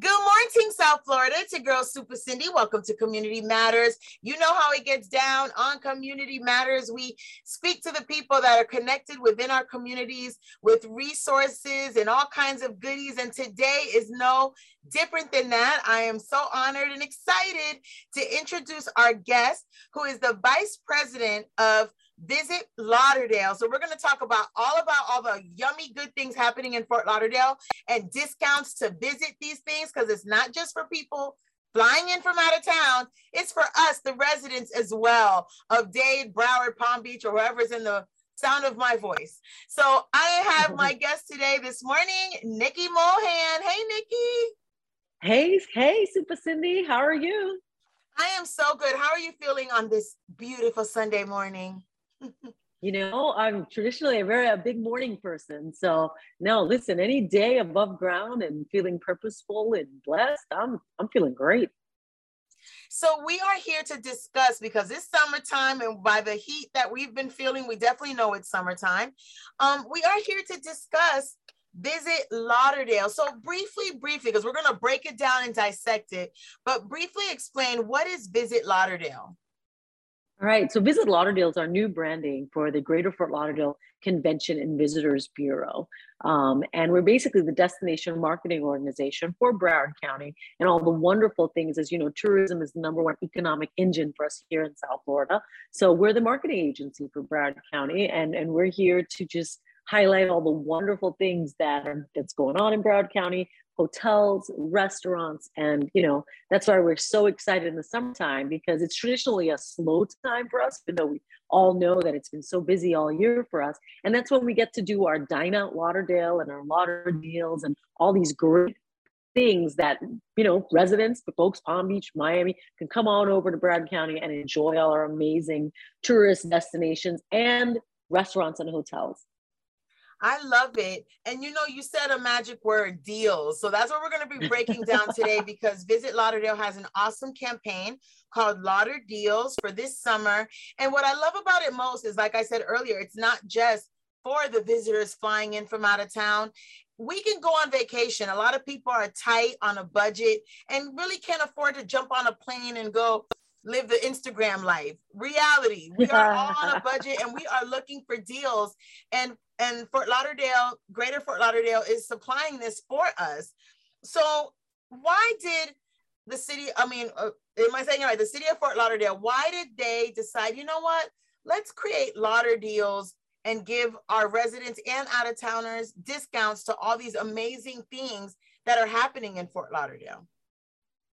Good morning, South Florida. It's your girl, Super Cindy. Welcome to Community Matters. You know how it gets down on Community Matters. We speak to the people that are connected within our communities with resources and all kinds of goodies. And today is no different than that. I am so honored and excited to introduce our guest, who is the Vice President of visit Lauderdale. So we're going to talk about all about all the yummy good things happening in Fort Lauderdale and discounts to visit these things because it's not just for people flying in from out of town. It's for us, the residents as well of Dade, Broward, Palm Beach, or whoever's in the sound of my voice. So I have my guest today this morning, Neki Mohan. Hey, Neki. Hey, hey, Super Cindy. How are you? I am so good. How are you feeling on this beautiful Sunday morning? you know, I'm traditionally a very a big morning person. So no, listen, any day above ground and feeling purposeful and blessed, I'm I'm feeling great. So we are here to discuss because it's summertime, and by the heat that we've been feeling, we definitely know it's summertime. Um, we are here to discuss Visit Lauderdale. So briefly, briefly, because we're going to break it down and dissect it, but briefly explain what is Visit Lauderdale. All right. So Visit Lauderdale is our new branding for the Greater Fort Lauderdale Convention and Visitors Bureau. Um, and we're basically the destination marketing organization for Broward County and all the wonderful things. As you know, tourism is the number one economic engine for us here in South Florida. So we're the marketing agency for Broward County, and, and we're here to just highlight all the wonderful things that are that's going on in Broward County, hotels, restaurants, and you know that's why we're so excited in the summertime because it's traditionally a slow time for us, even though we all know that it's been so busy all year for us. And that's when we get to do our dine out Lauderdale and our Lauder deals and all these great things that you know residents, the folks, Palm Beach, Miami, can come on over to Broward County and enjoy all our amazing tourist destinations and restaurants and hotels. I love it. And you know, you said a magic word deals. So that's what we're going to be breaking down today because Visit Lauderdale has an awesome campaign called Lauder Deals for this summer. And what I love about it most is, like I said earlier, it's not just for the visitors flying in from out of town. We can go on vacation. A lot of people are tight on a budget and really can't afford to jump on a plane and go live the Instagram life. Reality, we are all on a budget and we are looking for deals. And and Fort Lauderdale, Greater Fort Lauderdale is supplying this for us. So why did the city, I mean, uh, am I saying it right? The city of Fort Lauderdale, why did they decide, you know what, let's create Lauder deals and give our residents and out of towners discounts to all these amazing things that are happening in Fort Lauderdale?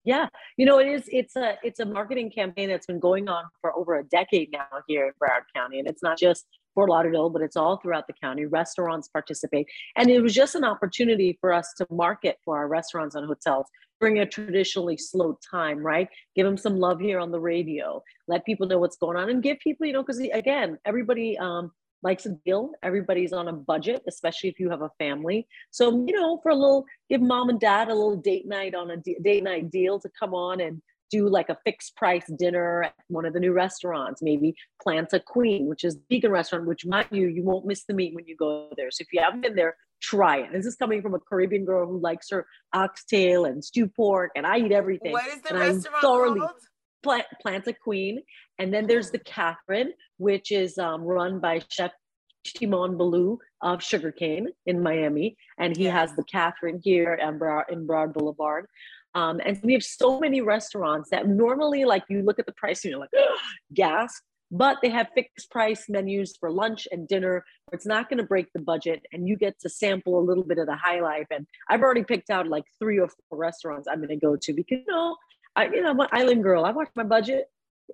Yeah, you know, it is. It's a it's a marketing campaign that's been going on for over a decade now here in Broward County, and it's not just Fort Lauderdale, but it's all throughout the county. Restaurants participate, and it was just an opportunity for us to market for our restaurants and hotels during a traditionally slow time, right? Give them some love here on the radio. Let people know what's going on, and give people, you know, because again, everybody um, likes a deal. Everybody's on a budget, especially if you have a family. So, you know, for a little, give mom and dad a little date night on a d- date night deal to come on and do like a fixed price dinner at one of the new restaurants, maybe Planta Queen, which is vegan restaurant, which mind you, you won't miss the meat when you go there. So if you haven't been there, try it. This is coming from a Caribbean girl who likes her oxtail and stew pork, and I eat everything. What is the and restaurant called? Plant, a Queen. And then there's the Katherine, which is um, run by Chef Timon Balloo of Sugarcane in Miami. And he has the Katherine here in Broad, in Broward Boulevard. Um, and we have so many restaurants that normally, like you look at the price and you're like, gas, but they have fixed price menus for lunch and dinner. It's not going to break the budget, and you get to sample a little bit of the high life. And I've already picked out like three or four restaurants I'm going to go to because you know, I you know I'm an island girl. I watch my budget,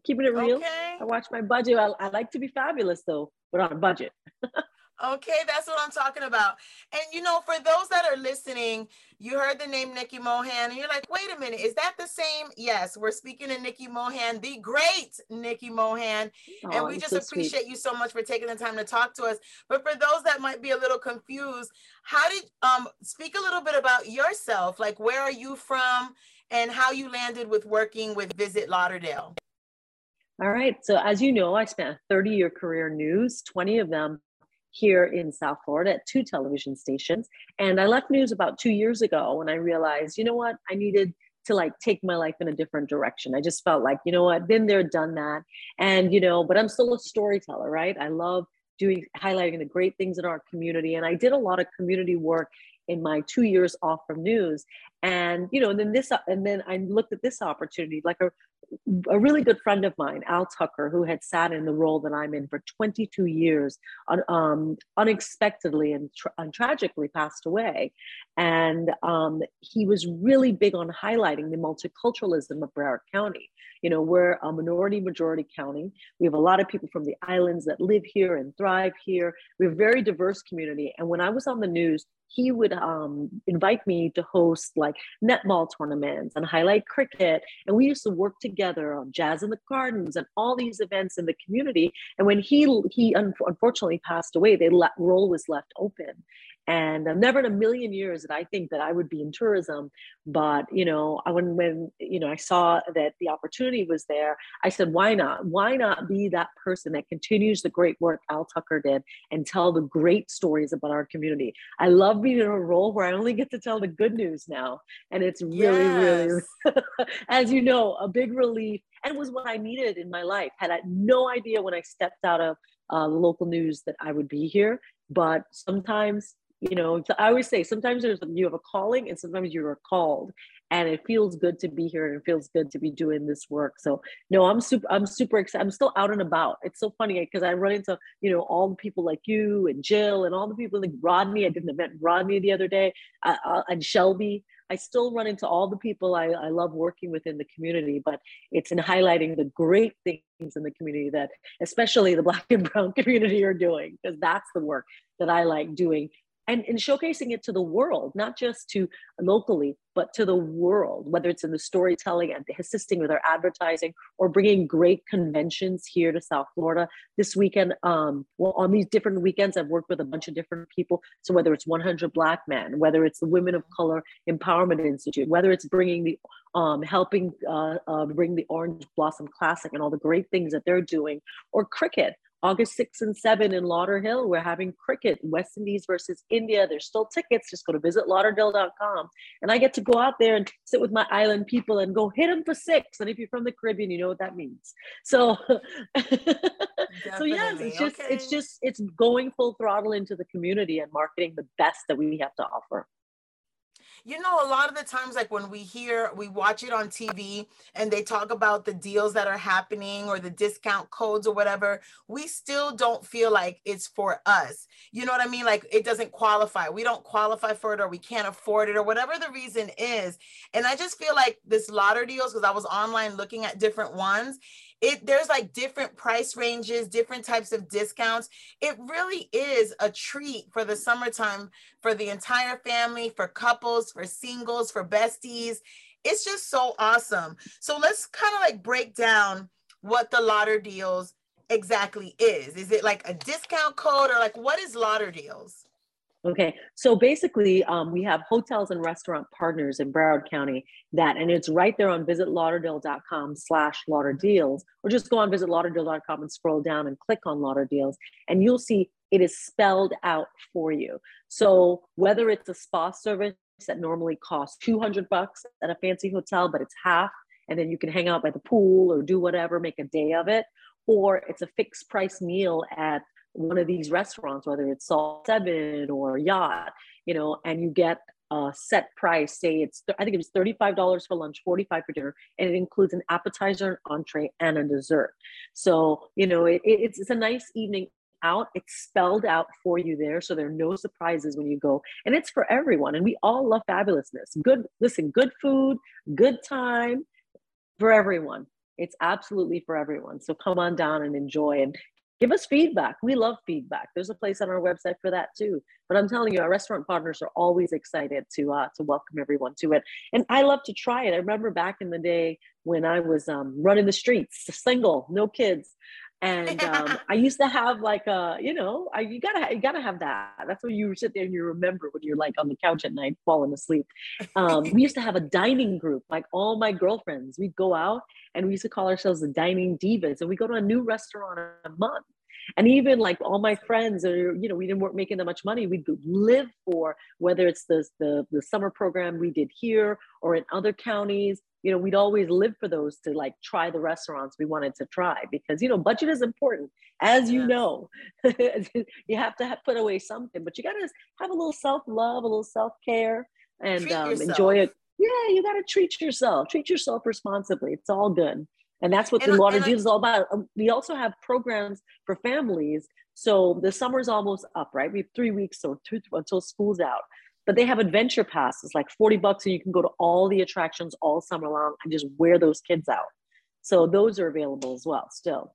keeping it real. Okay. I watch my budget. I, I like to be fabulous though, but on a budget. Okay, that's what I'm talking about. And you know, for those that are listening, you heard the name Neki Mohan, and you're like, wait a minute, is that the same? Yes, we're speaking to Neki Mohan, the great Neki Mohan. Oh, and we just so appreciate sweet. you so much for taking the time to talk to us. But for those that might be a little confused, how did um speak a little bit about yourself? Like where are you from and how you landed with working with Visit Lauderdale? All right. So as you know, I spent a 30 year career news, 20 of them here in South Florida at two television stations. And I left news about two years ago when I realized, you know what, I needed to like take my life in a different direction. I just felt like, you know what, been there, done that. And, you know, but I'm still a storyteller, right? I love doing highlighting the great things in our community. And I did a lot of community work in my two years off from news and you know and then this and then i looked at this opportunity like a, a really good friend of mine al tucker who had sat in the role that i'm in for 22 years um, unexpectedly and, tra- and, tragically passed away. And um, he was really big on highlighting the multiculturalism of broward county. You know we're a minority majority county. We have a lot of people from the islands that live here and thrive here. We're a very diverse community. And when i was on the news he would um, invite me to host like netball tournaments and highlight cricket. And we used to work together on Jazz in the Gardens and all these events in the community. And when he he un- unfortunately passed away, the le- role was left open. And uh, never in a million years did I think that I would be in tourism. But you know, I, when when you know I saw that the opportunity was there, I said, why not? Why not be that person that continues the great work Al Tucker did and tell the great stories about our community? I love being in a role where I only get to tell the good news now, and it's really, yes. really, as you know, a big relief and was what I needed in my life. Had I no idea when I stepped out of uh, local news that I would be here, but sometimes you know i always say sometimes there's you have a calling and sometimes you're called and it feels good to be here and it feels good to be doing this work. So no i'm super i'm super excited i'm still out and about. It's so funny because i run into you know all the people like you and jill and all the people like rodney. I did an event rodney the other day uh, uh, and shelby. I still run into all the people I, I love working with in the community, but it's in highlighting the great things in the community that especially the black and brown community are doing, because that's the work that I like doing and, and showcasing it to the world, not just to locally, but to the world, whether it's in the storytelling and assisting with our advertising or bringing great conventions here to South Florida. This weekend, um, well, on these different weekends, I've worked with a bunch of different people. So whether it's 100 Black Men, whether it's the Women of Color Empowerment Institute, whether it's bringing the, um, helping uh, uh, bring the Orange Blossom Classic and all the great things that they're doing, or cricket, August 6 and 7 in Lauderhill, we're having cricket, West Indies versus India. There's still tickets. Just go to visitlauderdale.com. And I get to go out there and sit with my island people and go hit them for six. And if you're from the Caribbean, you know what that means. So, so yes, it's just, okay. it's just, it's going full throttle into the community and marketing the best that we have to offer you know, a lot of the times, like when we hear, we watch it on TV and they talk about the deals that are happening or the discount codes or whatever, we still don't feel like it's for us. You know what I mean? Like it doesn't qualify. We don't qualify for it or we can't afford it or whatever the reason is. And I just feel like this LauderDeals, because I was online looking at different ones, it there's like different price ranges different types of discounts. It really is a treat for the summertime for the entire family for couples for singles for besties. It's just so awesome. So let's kind of like break down what the Lauderdeals exactly is. Is it like a discount code or like what is Lauderdeals Okay, so basically, um, we have hotels and restaurant partners in Broward County that, and it's right there on visitlauderdale.com slash lauderdeals, or just go on visitlauderdale.com and scroll down and click on Lauderdeals, and you'll see it is spelled out for you. So whether it's a spa service that normally costs 200 bucks at a fancy hotel, but it's half, and then you can hang out by the pool or do whatever, make a day of it, or it's a fixed price meal at one of these restaurants, whether it's Salt Seven or Yacht, you know, and you get a set price. Say it's I think it was thirty five dollars for lunch, forty five for dinner, and it includes an appetizer, an entree, and a dessert. So you know, it, it's it's a nice evening out. It's spelled out for you there, so there are no surprises when you go, and it's for everyone. And we all love fabulousness. Good, listen, good food, good time for everyone it's absolutely for everyone. So come on down and enjoy. And give us feedback. We love feedback. There's a place on our website for that too. But I'm telling you, our restaurant partners are always excited to uh, to welcome everyone to it. And I love to try it. I remember back in the day when I was um, running the streets, single, no kids. And um, I used to have like a, you know, I, you gotta you gotta have that. That's when you sit there and you remember when you're like on the couch at night falling asleep. Um, we used to have a dining group, like all my girlfriends. We'd go out and we used to call ourselves the dining divas, and we go to a new restaurant a month And even like all my friends, or you know, we didn't work making that much money. We'd live for whether it's the the the summer program we did here or in other counties. You know, we'd always live for those to like try the restaurants we wanted to try because you know budget is important, as you know. you have to have, put away something, but you got to have a little self love, a little self care, and um, enjoy it. Yeah, you got to treat yourself. Treat yourself responsibly. It's all good. And that's what and, the Lauder Deal is all about. Um, we also have programs for families. So the summer's almost up, right? We have three weeks or two until school's out. But they have adventure passes, like 40 bucks, and you can go to all the attractions all summer long and just wear those kids out. So those are available as well, still.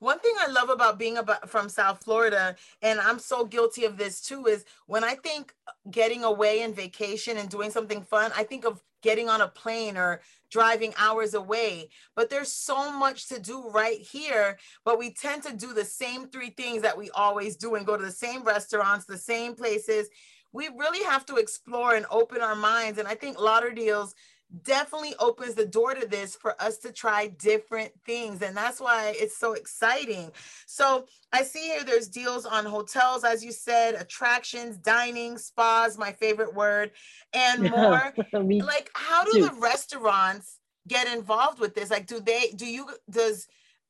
One thing I love about being about from South Florida, and I'm so guilty of this too, is when I think getting away and vacation and doing something fun, I think of getting on a plane or driving hours away. But there's so much to do right here. But we tend to do the same three things that we always do and go to the same restaurants, the same places. We really have to explore and open our minds. And I think LauderDeals definitely opens the door to this for us to try different things. And that's why it's so exciting. So I see here there's deals on hotels, as you said, attractions, dining, spas, my favorite word, and more. like, how do the restaurants get involved with this? Like, do they, do you, does,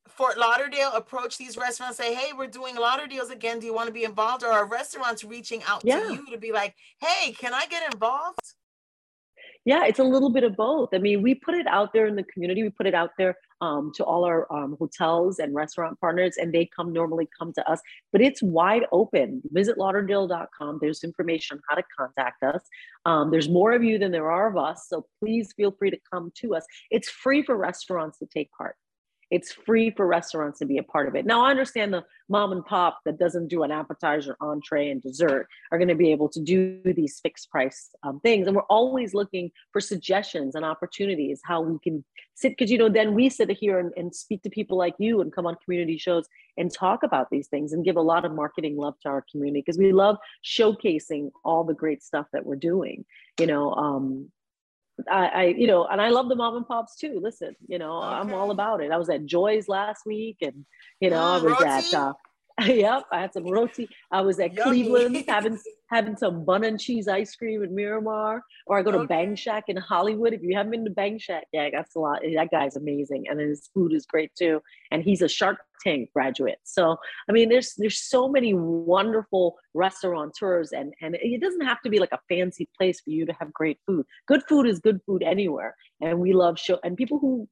Fort Lauderdale approach these restaurants, say, "Hey, we're doing LauderDeals again. Do you want to be involved?" Or are restaurants reaching out yeah. to you to be like, "Hey, can I get involved?" Yeah, it's a little bit of both. I mean, we put it out there in the community. We put it out there um, to all our um, hotels and restaurant partners, and they come normally come to us. But it's wide open. Visit lauderdale.com. There's information on how to contact us. Um, there's more of you than there are of us, so please feel free to come to us. It's free for restaurants to take part. It's free for restaurants to be a part of it. Now, I understand the mom and pop that doesn't do an appetizer, entree, and dessert are going to be able to do these fixed price um, things. And we're always looking for suggestions and opportunities how we can sit, because, you know, then we sit here and, and speak to people like you and come on community shows and talk about these things and give a lot of marketing love to our community because we love showcasing all the great stuff that we're doing. You know, um, I, I, you know, and I love the mom and pops too. Listen, you know, okay. I'm all about it. I was at Joy's last week, and you know, mm, I was roti? at. Uh, yep, I had some roti. I was at Yummy. Cleveland having having some bun and cheese ice cream in Miramar, or I go to okay. Bang Shack in Hollywood. If you haven't been to Bang Shack, yeah, that's a lot. That guy's amazing, and his food is great too. And he's a Shark Tank graduate. So I mean, there's there's so many wonderful restaurateurs, and and it doesn't have to be like a fancy place for you to have great food. Good food is good food anywhere, and we love show and people who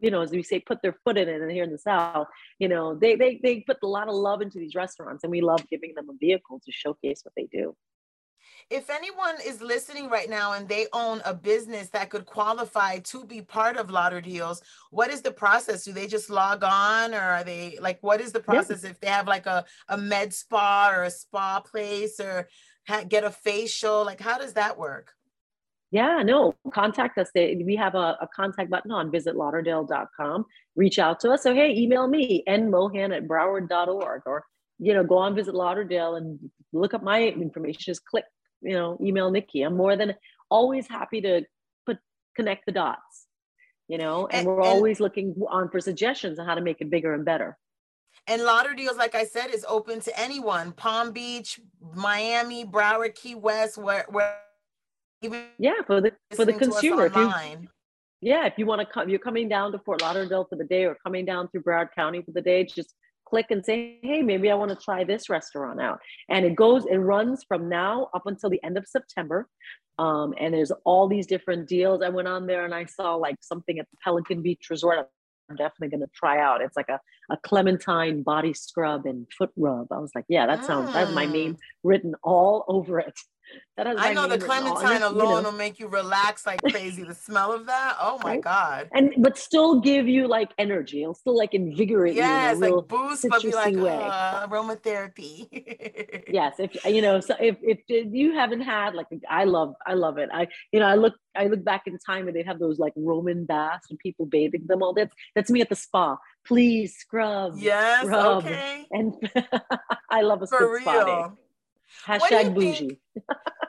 you know as we say put their foot in it and here in the south you know they they they put a lot of love into these restaurants and we love giving them a vehicle to showcase what they do if anyone is listening right now and they own a business that could qualify to be part of LauderDeals, what is the process? Do they just log on or are they like, what is the process if they have like a, a med spa or a spa place or ha- get a facial? Like, how does that work? Yeah, no, contact us. We have a, a contact button on visitlauderdale.com. Reach out to us. So, hey, email me, nmohan at broward.org, or, you know, go on Visit Lauderdale and look up my information. Just click, you know, email Neki. I'm more than always happy to put connect the dots, you know, and, and we're and, always looking on for suggestions on how to make it bigger and better. And LauderDeals, like I said, is open to anyone. Palm Beach, Miami, Broward, Key West, where, where even yeah for the for the consumer if you, yeah if you want to come you're coming down to fort lauderdale for the day or coming down through broward county for the day just click and say hey maybe i want to try this restaurant out and it goes it runs from now up until the end of september um, and there's all these different deals i went on there and i saw like something at the pelican beach resort I'm definitely going to try out. It's like a, a clementine body scrub and foot rub. I was like, yeah, that sounds, mm. that's my name mm. written all over it. I know the clementine alone you know. will make you relax like crazy. the smell of that, oh my right? god! And but still give you like energy. It'll still like invigorate yes, you. Yes, like boost, but be like uh, aromatherapy. yes, if you know, so if if you haven't had like I love I love it. I you know I look I look back in time and they have those like Roman baths and people bathing them all. That's that's me at the spa. Please scrub. Yes, scrub. okay. And I love a For spa day. Hashtag bougie.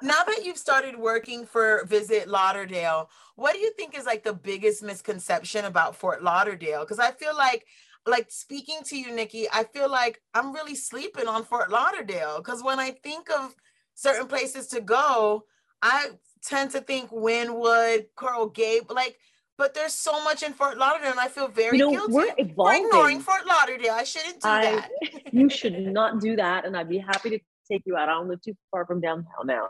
now that you've started working for Visit Lauderdale, what do you think is like the biggest misconception about Fort Lauderdale? Because I feel like like speaking to you, Neki, I feel like I'm really sleeping on Fort Lauderdale because when I think of certain places to go, I tend to think Wynwood, Coral Gate, like, but there's so much in Fort Lauderdale, and I feel very you know, guilty we're evolving. for ignoring Fort Lauderdale. I shouldn't do I, that. you should not do that, and I'd be happy to take you out. I don't live too far from downtown now.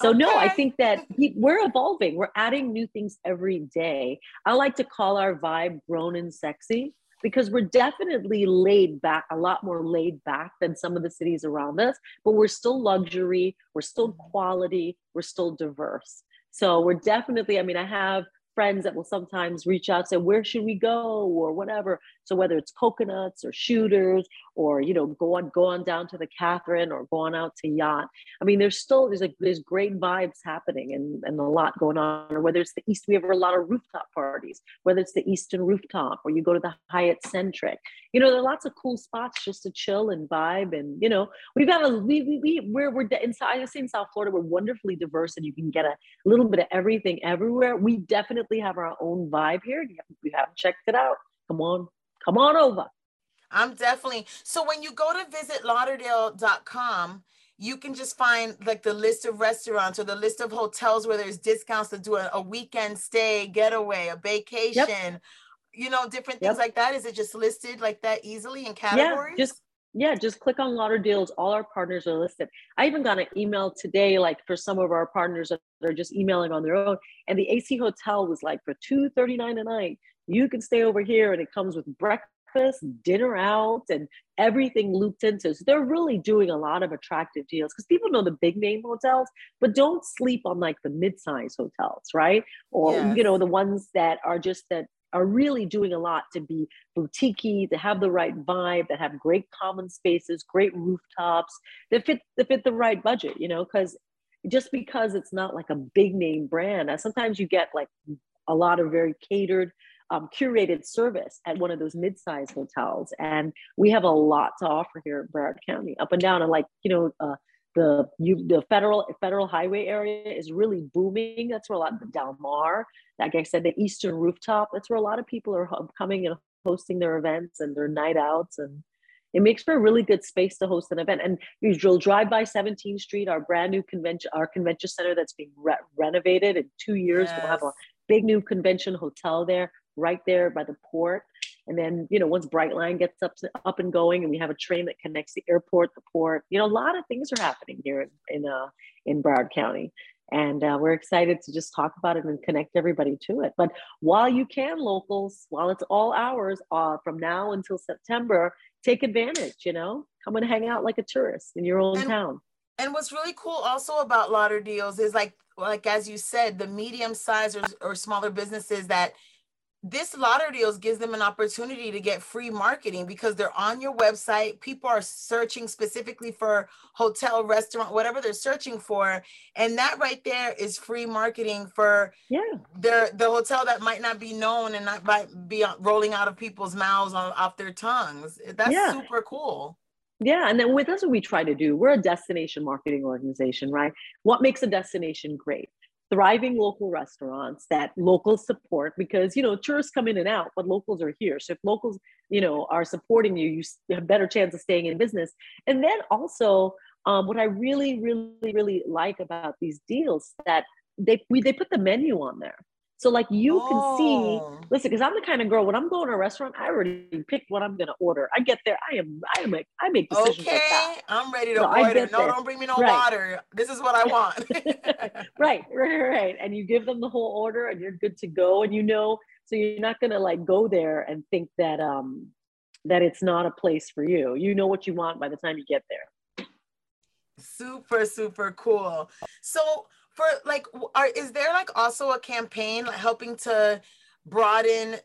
So okay. no, I think that we're evolving. We're adding new things every day. I like to call our vibe grown and sexy because we're definitely laid back, a lot more laid back than some of the cities around us, but we're still luxury, we're still mm-hmm. quality, we're still diverse. So we're definitely, I mean, I have friends that will sometimes reach out say where should we go or whatever so whether it's coconuts or shooters or you know go on go on down to the katherine or going out to yacht. I mean there's still there's like there's great vibes happening and, and a lot going on. Or whether it's the east we have a lot of rooftop parties. Whether it's the eastern rooftop or you go to the hyatt centric. You know there are lots of cool spots just to chill and vibe and you know we've got a we, we, we we're we're inside i say in south florida we're wonderfully diverse and you can get a little bit of everything everywhere. We definitely have our own vibe here. If you haven't checked it out. Come on Come on over. I'm definitely so when you go to visit lauderdale.com, you can just find like the list of restaurants or the list of hotels where there's discounts to do a, a weekend stay, getaway, a vacation, yep. you know, different things yep. like that. Is it just listed like that easily in categories? Yeah, just yeah, just click on LauderDeals. All our partners are listed. I even got an email today, like for some of our partners that are just emailing on their own, and the AC Hotel was like for two thirty nine a night you can stay over here and it comes with breakfast, dinner out, and everything looped into. So they're really doing a lot of attractive deals because people know the big name hotels, but don't sleep on like the mid-size hotels, right? Or yes. you know, the ones that are just that are really doing a lot to be boutiquey, to have the right vibe, that have great common spaces, great rooftops, that fit that fit the right budget, you know, because just because it's not like a big name brand, uh, sometimes you get like a lot of very catered um, curated service at one of those mid-sized hotels. And we have a lot to offer here at Broward County, up and down. And like, you know, uh, the you the federal federal highway area is really booming. That's where a lot of the Del Mar, like I said, the Eastern Rooftop. That's where a lot of people are coming and hosting their events and their night outs, and it makes for a really good space to host an event. And you'll drive by 17th Street, our brand new convention, our convention center that's being re- renovated in two years. Yes. We'll have a big new convention hotel there right there by the port. And then, you know, once Brightline gets up to, up and going, and we have a train that connects the airport, the port, you know, a lot of things are happening here in in, uh, in Broward County, and uh, we're excited to just talk about it and connect everybody to it. But while you can, locals, while it's all hours uh, from now until September, take advantage. You know, come and hang out like a tourist in your own and, town. And what's really cool also about LauderDeals is like, like as you said, the medium size or, or smaller businesses that this LauderDeals gives them an opportunity to get free marketing because they're on your website. People are searching specifically for hotel, restaurant, whatever they're searching for, and that right there is free marketing for yeah the the hotel that might not be known and not by, be rolling out of people's mouths on off their tongues. That's yeah. super cool. Yeah, and then with that's what we try to do. We're a destination marketing organization, right? What makes a destination great? Thriving local restaurants that locals support because you know tourists come in and out but locals are here. So if locals you know are supporting you you have better chance of staying in business. And then also um, what i really really really like about these deals that they we, they put the menu on there so like you oh. can see, oh. listen, because I'm the kind of girl when I'm going to a restaurant, I already pick what I'm gonna order. I get there, I am, I am, I make decisions. Okay, like I'm ready to so order. No, don't bring me no right. water. This is what I want. right, right, right. And you give them the whole order, and you're good to go. And you know, so you're not gonna like go there and think that um that it's not a place for you. You know what you want by the time you get there. Super, super cool. So for like are is there like also a campaign like helping to broaden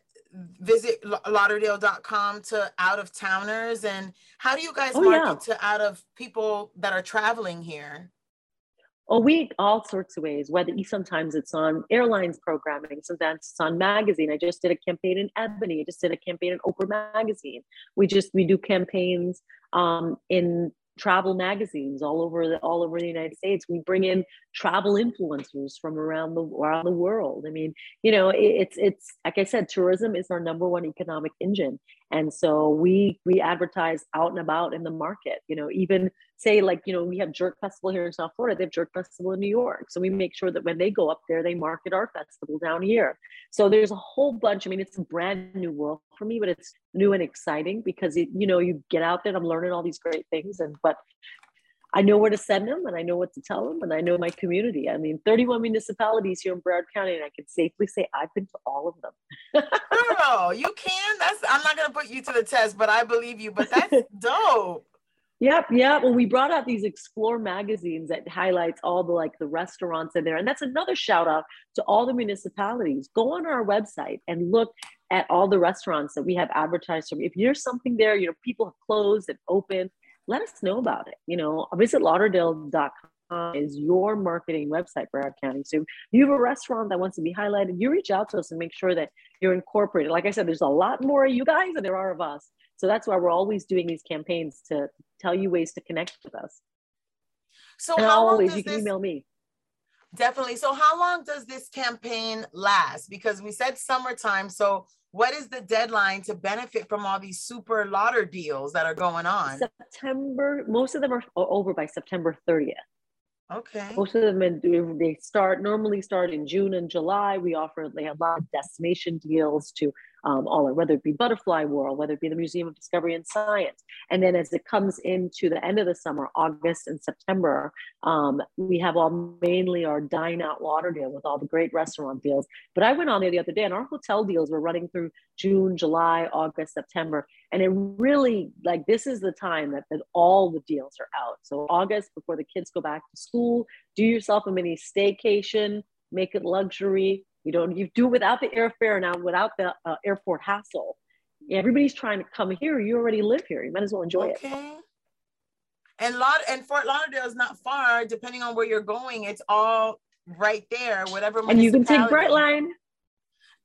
visit lauderdale.com to out of towners and how do you guys oh, market yeah. to out of people that are traveling here Oh, we all sorts of ways. Whether sometimes it's on airlines programming, sometimes it's on magazine. I just did a campaign in Ebony. I just did a campaign in Oprah magazine. We just we do campaigns um, in travel magazines all over the all over the United States. We bring in travel influencers from around the around the world. I mean, you know, it, it's it's like I said, tourism is our number one economic engine, and so we we advertise out and about in the market. You know, even say like you know we have Jerk Festival here in South Florida. They have Jerk Festival in New York, so we make sure that when they go up there, they market our festival down here. So there's a whole bunch. I mean, it's a brand new world for me, but it's new and exciting because it, you know you get out there. And I'm learning all these great things, and but I know where to send them and I know what to tell them and I know my community. I mean, 31 municipalities here in Broward County, and I can safely say I've been to all of them. Girl, you can. That's I'm not gonna put you to the test, but I believe you. But that's dope. Yep, yep. Well, we brought out these Explore magazines that highlights all the like the restaurants in there, and that's another shout out to all the municipalities. Go on our website and look at all the restaurants that we have advertised from. If there's something there, you know, people have closed and opened, let us know about it. You know, visit lauderdale.com is your marketing website for our county. So you have a restaurant that wants to be highlighted, you reach out to us and make sure that you're incorporated. Like I said, there's a lot more of you guys than there are of us. So that's why we're always doing these campaigns to tell you ways to connect with us. So and how always you can this, email me. Definitely. So how long does this campaign last? Because we said summertime. So what is the deadline to benefit from all these super lauder deals that are going on? September. Most of them are over by September 30th. Okay. Most of them they start normally start in June and July. We offer they have a lot of destination deals to um, all whether it be Butterfly World, whether it be the Museum of Discovery and Science. And then as it comes into the end of the summer, August and September, um, we have all mainly our Dine Out Lauderdale with all the great restaurant deals. But I went on there the other day and our hotel deals were running through June, July, August, September. And it really, like, this is the time that, that all the deals are out. So August, before the kids go back to school, do yourself a mini staycation, make it luxury, you don't you do without the airfare now, without the uh, airport hassle. Everybody's trying to come here. You already live here. You might as well enjoy okay. it. Okay. And lot and Fort Lauderdale is not far, depending on where you're going. It's all right there, whatever. And you can take Brightline.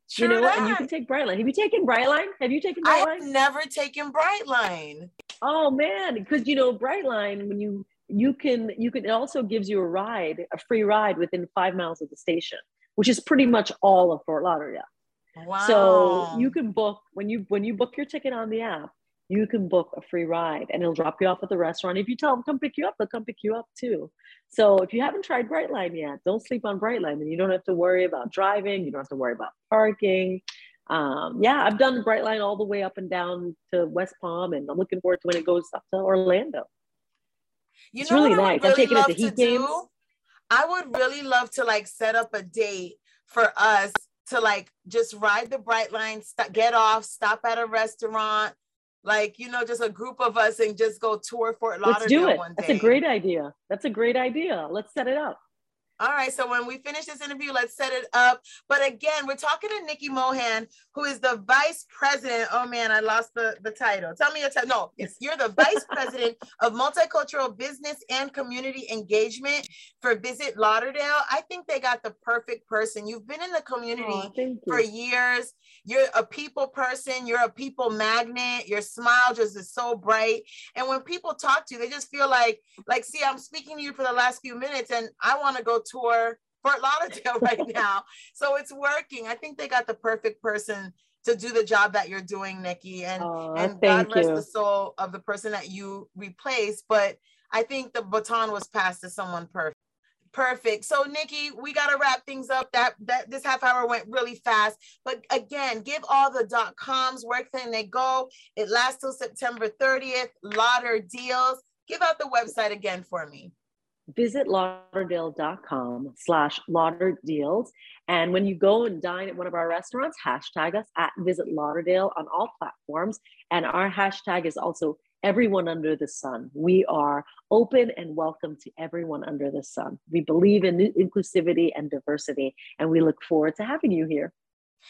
Sure you know what? And you can take Brightline. Have you taken Brightline? Have you taken Brightline? I've never taken Brightline. Oh man, because you know Brightline, when you you can you can it also gives you a ride, a free ride within five miles of the station which is pretty much all of Fort Lauderdale. Wow. So you can book when you when you book your ticket on the app, you can book a free ride and it'll drop you off at the restaurant. If you tell them come pick you up, they'll come pick you up too. So if you haven't tried Brightline yet, don't sleep on Brightline and you don't have to worry about driving, you don't have to worry about parking. Um, yeah, I've done Brightline all the way up and down to West Palm and I'm looking forward to when it goes up to Orlando. You it's really nice. Really I've taken it to Heat Games. Do? I would really love to like set up a date for us to like just ride the Brightline, st- get off, stop at a restaurant, like you know, just a group of us and just go tour Fort Lauderdale Let's do it. one day. That's a great idea. That's a great idea. Let's set it up. All right. So when we finish this interview, let's set it up. But again, we're talking to Neki Mohan, who is the vice president. Oh man, I lost the, the title. Tell me your title. No, it's you're the vice president of multicultural business and community engagement for Visit Lauderdale. I think they got the perfect person. You've been in the community oh, for years. You're a people person, you're a people magnet, your smile just is so bright. And when people talk to you, they just feel like, like, see, I'm speaking to you for the last few minutes and I want to go tour Fort Lauderdale right now. so it's working. I think they got the perfect person to do the job that you're doing, Neki. And, oh, and God rest you. the soul of the person that you replaced. But I think the baton was passed to someone perfect. Perfect. So Neki, we got to wrap things up. That that this half hour went really fast. But again, give all the dot coms. Where can they go? It lasts till September 30th. Lauder deals. Give out the website again for me. Visit lauderdale.com slash lauder deals. And when you go and dine at one of our restaurants, hashtag us at Visit Lauderdale on all platforms. And our hashtag is also everyone under the sun. We are open and welcome to everyone under the sun. We believe in inclusivity and diversity, and we look forward to having you here.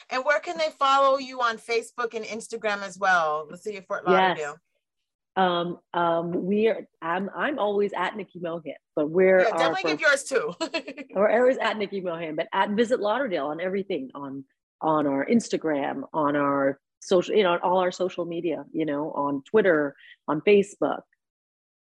And where can they follow you on Facebook and Instagram as well? The city of Fort Lauderdale. Yes. Um, um, we are. I'm. I'm always at Neki Mohan, but we're yeah, definitely give yours too. or always at Neki Mohan, but at Visit Lauderdale on everything on on our Instagram, on our social, you know, all our social media, you know, on Twitter, on Facebook.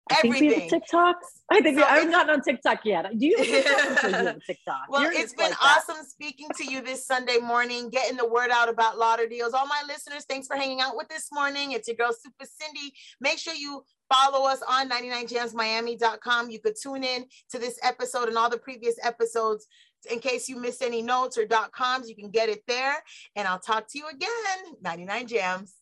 I Everything. think we have TikTok. I think so we, I'm not on TikTok yet. Do you have TikTok? well, You're it's been like awesome that. speaking to you this Sunday morning, getting the word out about LauderDeals. All my listeners, thanks for hanging out with this morning. It's your girl, Super Cindy. Make sure you follow us on 99jamsmiami.com. You could tune in to this episode and all the previous episodes in case you missed any notes or dot coms. You can get it there. And I'll talk to you again. 99 Jams.